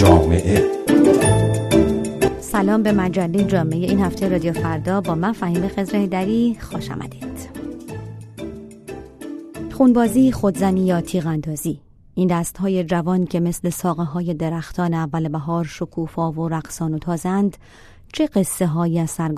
جامعه. سلام به مجله جامعه این هفته رادیو فردا. با من فهیم خزرهدری خوش آمدید. خونبازی خودزنی یا تیغاندازی؟ این دست های جوان که مثل ساقه های درختان اول بهار شکوفا و رقصان و تازند چه قصه هایی از سر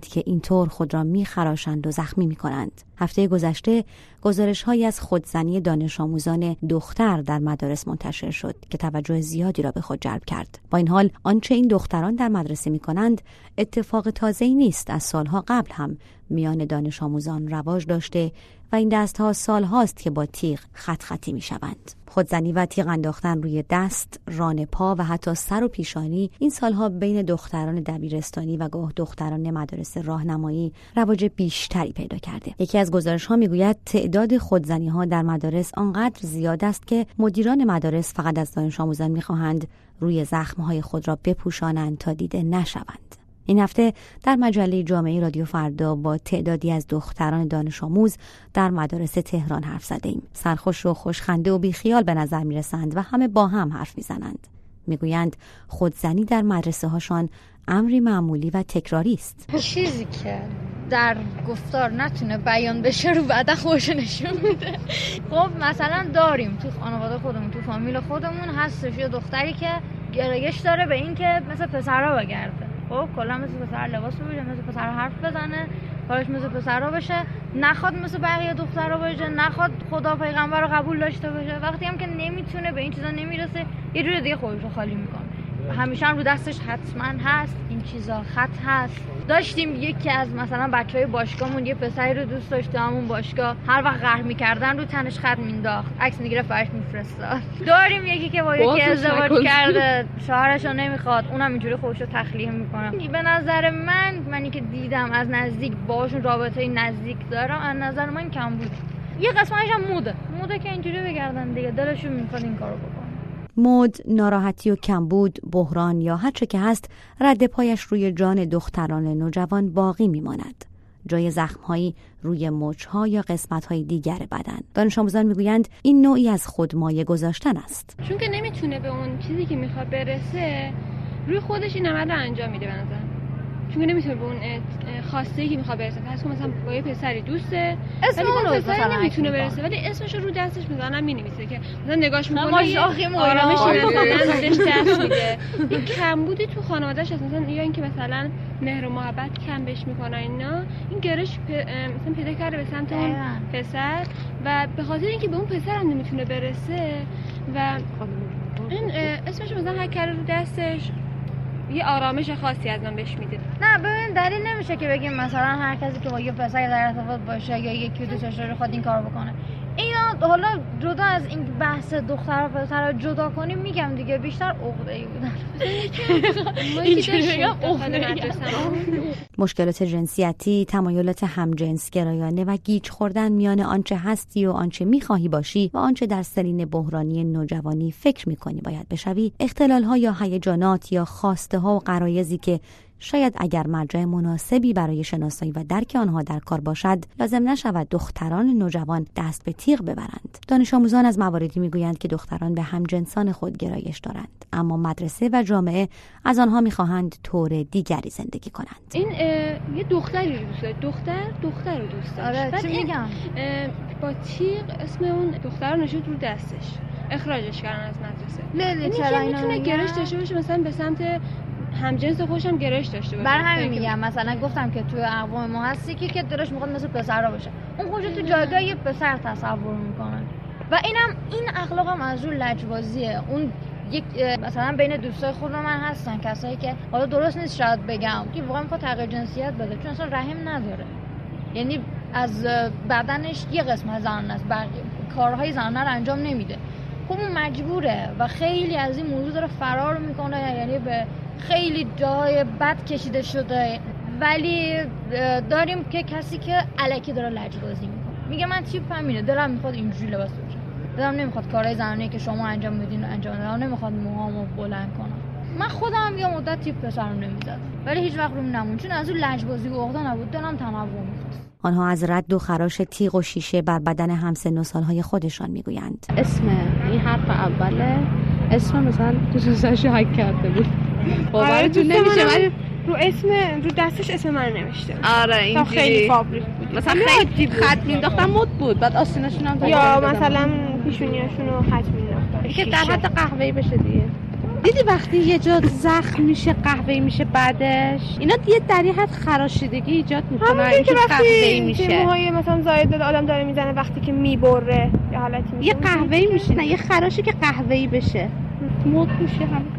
که اینطور خود را میخراشند و زخمی می کنند. هفته گذشته گزارش هایی از خودزنی دانش آموزان دختر در مدارس منتشر شد که توجه زیادی را به خود جلب کرد. با این حال آنچه این دختران در مدرسه می کنند اتفاق تازه نیست از سالها قبل هم میان دانش آموزان رواج داشته و این دست ها سال هاست که با تیغ خط خطی می شوند. خودزنی و تیغ انداختن روی دست، ران پا و حتی سر و پیشانی این سالها بین دختران دبیرستانی و گاه دختران مدارس راهنمایی رواج بیشتری پیدا کرده. یکی از گزارش ها می‌گوید تعداد خودزنی ها در مدارس آنقدر زیاد است که مدیران مدارس فقط از دانش آموزان می‌خواهند روی زخم های خود را بپوشانند تا دیده نشوند. این هفته در مجله جامعه رادیو فردا با تعدادی از دختران دانش آموز در مدارس تهران حرف زده ایم. سرخوش و خوشخنده و بیخیال به نظر می رسند و همه با هم حرف می زنند. می‌گویند خودزنی در مدرسه هاشان امری معمولی و تکراری است. چیزی که در گفتار نتونه بیان بشه رو بعد خوش نشون میده. خب مثلا داریم تو خانواده خودمون تو فامیل خودمون هستش یه دختری که گرایش داره به این که مثل پسرها بگرده. خب کلا مثل پسر لباس بپوشه مثل پسر حرف بزنه. کارش مثل پسرها بشه نخواد مثل بقیه دخترها باشه نخواد خدا پیغمبر رو قبول داشته باشه. وقتی هم که نمی‌تونه به این چیزا نمی‌رسه یه جور دیگه خودش رو خالی می‌کنه. همیشه هم رو دستش حتما هست این چیزا خط هست. داشتیم یکی از مثلا بچه های باشگاهمون یه پسری رو دوست داشت همون باشگاه. هر وقت قهر می‌کردن رو تنش خط مینداخت عکس می‌گیره فرش میفرستاد. داریم یکی که با یکی ازدواج کرده شوهرش رو نمی‌خواد اونم اینجوری خودش رو تخلیه می‌کنه. به نظر من منی که دیدم از نزدیک باشون رابطه نزدیک دارم از نظر من کم بود. یه قسمتش هم موده. موده که اینجوری بگردن دیگه. دلشون می‌خواد این کارو بکنه مد، ناراحتی و کمبود، بحران یا هرچه که هست رد پایش روی جان دختران نوجوان باقی میماند. جای زخمهایی روی مچها یا قسمتهای دیگر بدن. دانش آموزان می‌گویند این نوعی از خودمایه گذاشتن است. چون که نمی‌تونه به اون چیزی که می‌خواد برسه روی خودش این عمل رو انجام میده بنظرم چون نمی‌تونه به اون خواسته که می‌خواد برسه. فرض کن مثلا با یه پسری دوسته اسم اون رو پسر نمی‌تونه برسه. ولی اسمش رو دستش می‌زنم می‌نویسه که مثلا نگاش می‌کنه آرامش دست میده. این کمبودی تو خانواده‌اش هست. مثلا یا اینکه مثلا مهر و محبت کم بهش می‌کنه اینا این گرش پ... مثلا پیدا کرده به سمت اون پسر و به خاطر اینکه به اون پسر هم نمی‌تونه برسه و این اسمش مثلا هر رو دستش یه آرامش خاصی از من بهش میده نه ببین دلیل نمیشه که بگیم مثلا هر کسی که با یه پسر در ارتباط باشه یا یکی دوستش داره خود این کارو بکنه. حالا جدا از این بحث دختر و پسر جدا کنیم میگم دیگه بیشتر عقده ای بودن. مشکلات جنسیتی تمایلات همجنسگرایانه و گیج خوردن میان آنچه هستی و آنچه می‌خواهی باشی و آنچه در سلین بحرانی نوجوانی فکر می‌کنی باید بشوی اختلال ها یا هیجانات یا خواسته ها و قرایزی که شاید اگر مرجع مناسبی برای شناسایی و درک آنها در کار باشد لازم نشود دختران نوجوان دست به تیغ ببرند. دانش آموزان از مواردی می‌گویند که دختران به همجنسان خود گرایش دارند. اما مدرسه و جامعه از آنها می‌خواهند طور دیگری زندگی کنند. این یه دختری رو دوست دختر دختر رو دوست آره میگم؟ با تیغ اسم اون دختر رو نشد رو دستش. اخراجش کردن از مدرسه. لیلی چرا می‌تونه گرش داشته باشه مثلا به سمت همجنس خوشم گرایش داشته باشه. برای همین میگم مثلا گفتم که توی اقوام ما هستی که که دلش می‌خواد مثل پسرا باشه. اون خودش تو جایگاه یه پسر تصور می‌کنه. و اینم این اخلاقم از رو لجبازیه. اون یک مثلا بین دوستای خود من هستن کسایی که حالا درست نیست شاید بگم که واقعا می‌خواد تغییر جنسیت بده چون اصلا رحم نداره. یعنی از بدنش یه قسمت زن است. بقیه کارهای زنانه رو انجام نمیده. خب اون مجبوره و خیلی از این موضوع داره فرار می‌کنه. یعنی به خیلی جای بد کشیده شده ولی داریم که کسی که علکی داره لجبازی می‌کنه. میگه من تیپ همینه دلم می‌خواد اینجوری لباس بپوشم دلم نمی‌خواد کارهای زنانه که شما انجام میدین انجام بدم نمی‌خواد موهامو بلند کنم. من خودم یه مدت تیپ پسرم نمی‌زد. ولی هیچ وقت روم نمون. چون از اون لجبازی و عقده نبود دلم تنوع می‌خواست. آنها از رد و خراش تیغ و شیشه بر بدن همسن و سالهای خودشان می‌گویند. اسم این حرف اوله. اسم مثلا دوستش هک کرده بود. باورتون آره، نمیشه ولی رو اسم رو دستش اسم من نوشته. آره اینجوری. خیلی فابریک بود. مثلا خیلی خط مینداختن مد بود. بعد آستیناشون هم یا مثلا پیشونیاشون رو خط مینداختن که در حد قهوه‌ای بشه دیگه. دیدی وقتی یه جا زخم میشه قهوه‌ای میشه بعدش؟ اینا یه در حد خراشیدگی ایجاد می‌کنه اینکه قهوه‌ای میشه. موهای مثلا زاید آدم داره می‌زنه وقتی که می‌بره یه حالتی میشه یه قهوه‌ای میشه نه یه خراشی که قهوه‌ای بشه. مد میشه همین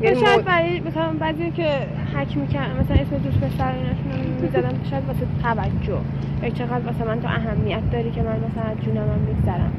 کاری یعنی شاید برای مثلا بعضی که حک می‌کنن مثلا اسم دوست پسر ایناشون می‌زدن شاید واسه توجه. یا چقدر واسه من تو اهمیت داری که من مثلا جونم میگذرم.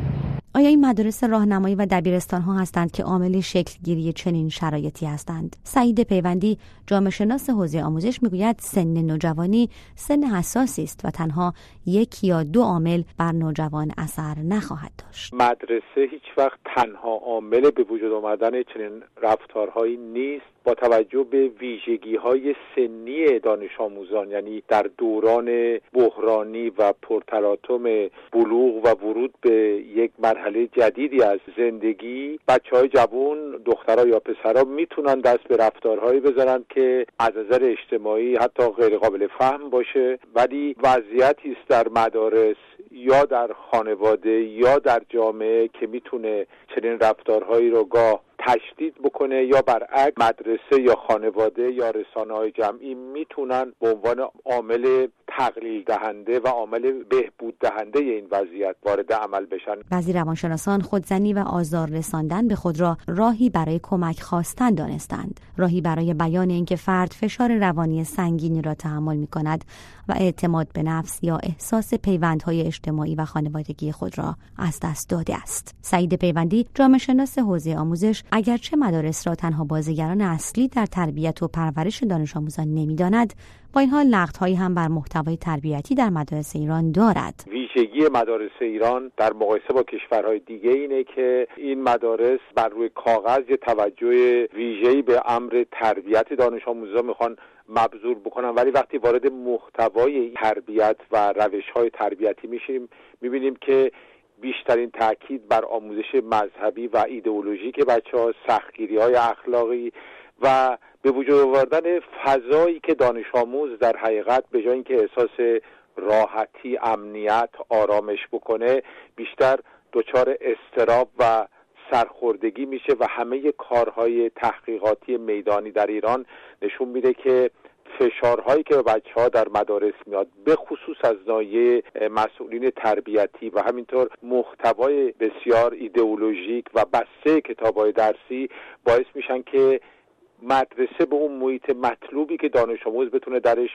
آیا این مدارس راهنمایی و دبیرستان ها هستند که عامل گیری چنین شرایطی هستند؟ سعید پیوندی جامعه شناس حوزه آموزش می‌گوید سن نوجوانی سن حساسی است و تنها یک یا دو عامل بر نوجوان اثر نخواهد داشت. مدرسه هیچ وقت تنها عامل به وجود آمدن چنین رفتارهایی نیست. با توجه به ویژگی های سنی دانش آموزان یعنی در دوران بحرانی و پرتلاطم بلوغ و ورود به یک مرحله جدیدی از زندگی بچه های جوان دخترها یا پسرها می‌تونن دست به رفتارهایی بزنن که از نظر اجتماعی حتی غیر قابل فهم باشه ولی وضعیتی است در مدارس یا در خانواده یا در جامعه که می‌تونه چنین رفتارهایی رو گاه تشدید بکنه یا برعکس مدرسه یا خانواده یا رسانه های جمعی می‌تونن به عنوان عامل تقلیل دهنده و عامل بهبود دهنده این وضعیت وارد عمل بشن. بعضی روانشناسان خودزنی و آزار رساندن به خود را راهی برای کمک خواستن دانستند. راهی برای بیان اینکه فرد فشار روانی سنگینی را تحمل می کند و اعتماد به نفس یا احساس پیوندهای اجتماعی و خانوادگی خود را از دست داده است. سعید پیوندی جامعه شناس حوزه آموزش اگرچه مدارس را تنها بازیگران اصلی در تربیت و پرورش دانش آموزان نمی‌داند با این حال نقدهایی هم بر محتوای تربیتی در مدارس ایران دارد. ویژگی مدارس ایران در مقایسه با کشورهای دیگه اینه که این مدارس بر روی کاغذ یه توجه ویژه‌ای به امر تربیت دانش آموزان می‌خوان مبذور بکنن. ولی وقتی وارد محتوای تربیت و روش های تربیتی میشیم می‌بینیم که بیشترین تاکید بر آموزش مذهبی و ایدئولوژیک بچه ها سختگیری های اخلاقی و به وجود آوردن فضایی که دانش آموز در حقیقت به جای اینکه احساس راحتی امنیت آرامش بکنه بیشتر دچار استراب و سرخوردگی میشه و همه کارهای تحقیقاتی میدانی در ایران نشون میده که فشارهایی که به بچه ها در مدارس میاد به خصوص از نایه مسئولین تربیتی و همینطور محتوای بسیار ایدئولوژیک و بسته کتاب های درسی باعث میشن که مدرسه به اون محیط مطلوبی که دانش آموز بتونه درش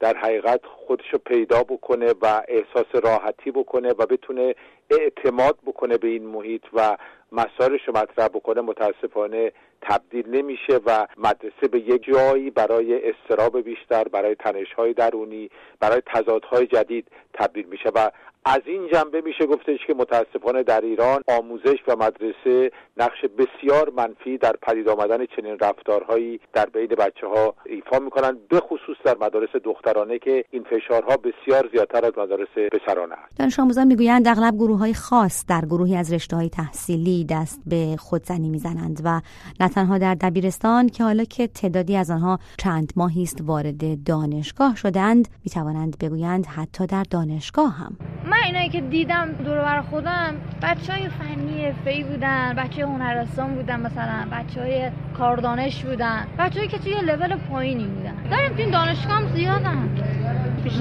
در حقیقت خودش رو پیدا بکنه و احساس راحتی بکنه و بتونه اعتماد بکنه به این محیط و مسارش رو مطرح بکنه متاسفانه تبدیل نمیشه و مدرسه به یک جایی برای استراب بیشتر برای تنشهای درونی برای تضادهای جدید تبدیل میشه و از این جنبه میشه گفتش که متاسفانه در ایران آموزش و مدرسه نقش بسیار منفی در پدید آمدن چنین رفتارهایی در بین بچه ها ایفا می‌کنن به خصوص در مدارس دخترانه که این فشارها بسیار زیادتر از مدارس پسرانه است. دانش آموزان می‌گویند اغلب گروه های خاص در گروهی از رشته های تحصیلی دست به خودزنی می‌زنند و نه تنها در دبیرستان که حالا که تعدادی از آنها چند ماهی است وارد دانشگاه شدند می‌توانند بگویند حتی در دانشگاه هم. من اینایی که دیدم دور بر خودم بچه های فنی فی بودن بچه هنرستان بودن مثلا بچه های کاردانش بودن بچه که توی لول پایینی بودن. داریم تو دانشگاه هم زیادن.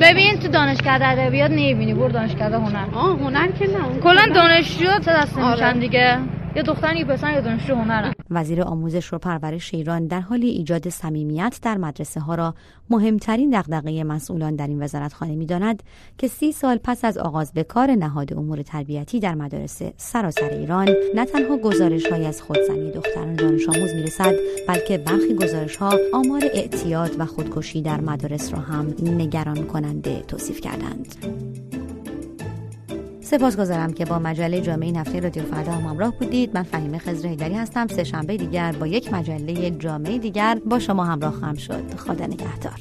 ببین تو دانشگاه ادبیات نمی‌بینی برو دانشگاه هنر. آه هنر که نه. کلا دانشجو دسته میشن آره. دیگه. یا دختر یه پسر یا دانشجو هنرن. وزیر آموزش و پرورش ایران در حال ایجاد صمیمیت در مدرسه ها را مهمترین دغدغه مسئولان در این وزارتخانه می‌داند که سی سال پس از آغاز به کار نهاد امور تربیتی در مدارس سراسر ایران نه تنها گزارش های از خودزنی دختران دانش آموز می‌رسد بلکه برخی گزارش ها آمار اعتیاد و خودکشی در مدارس را هم نگران کننده توصیف کردند. سپاسگزارم که با مجله جامعه این هفته رادیو فردا هم همراه بودید. من فهیمه خضر هیدری هستم. سه شنبه دیگر با یک مجله جامعه دیگر با شما همراه خواهم شد. خدا نگهدار.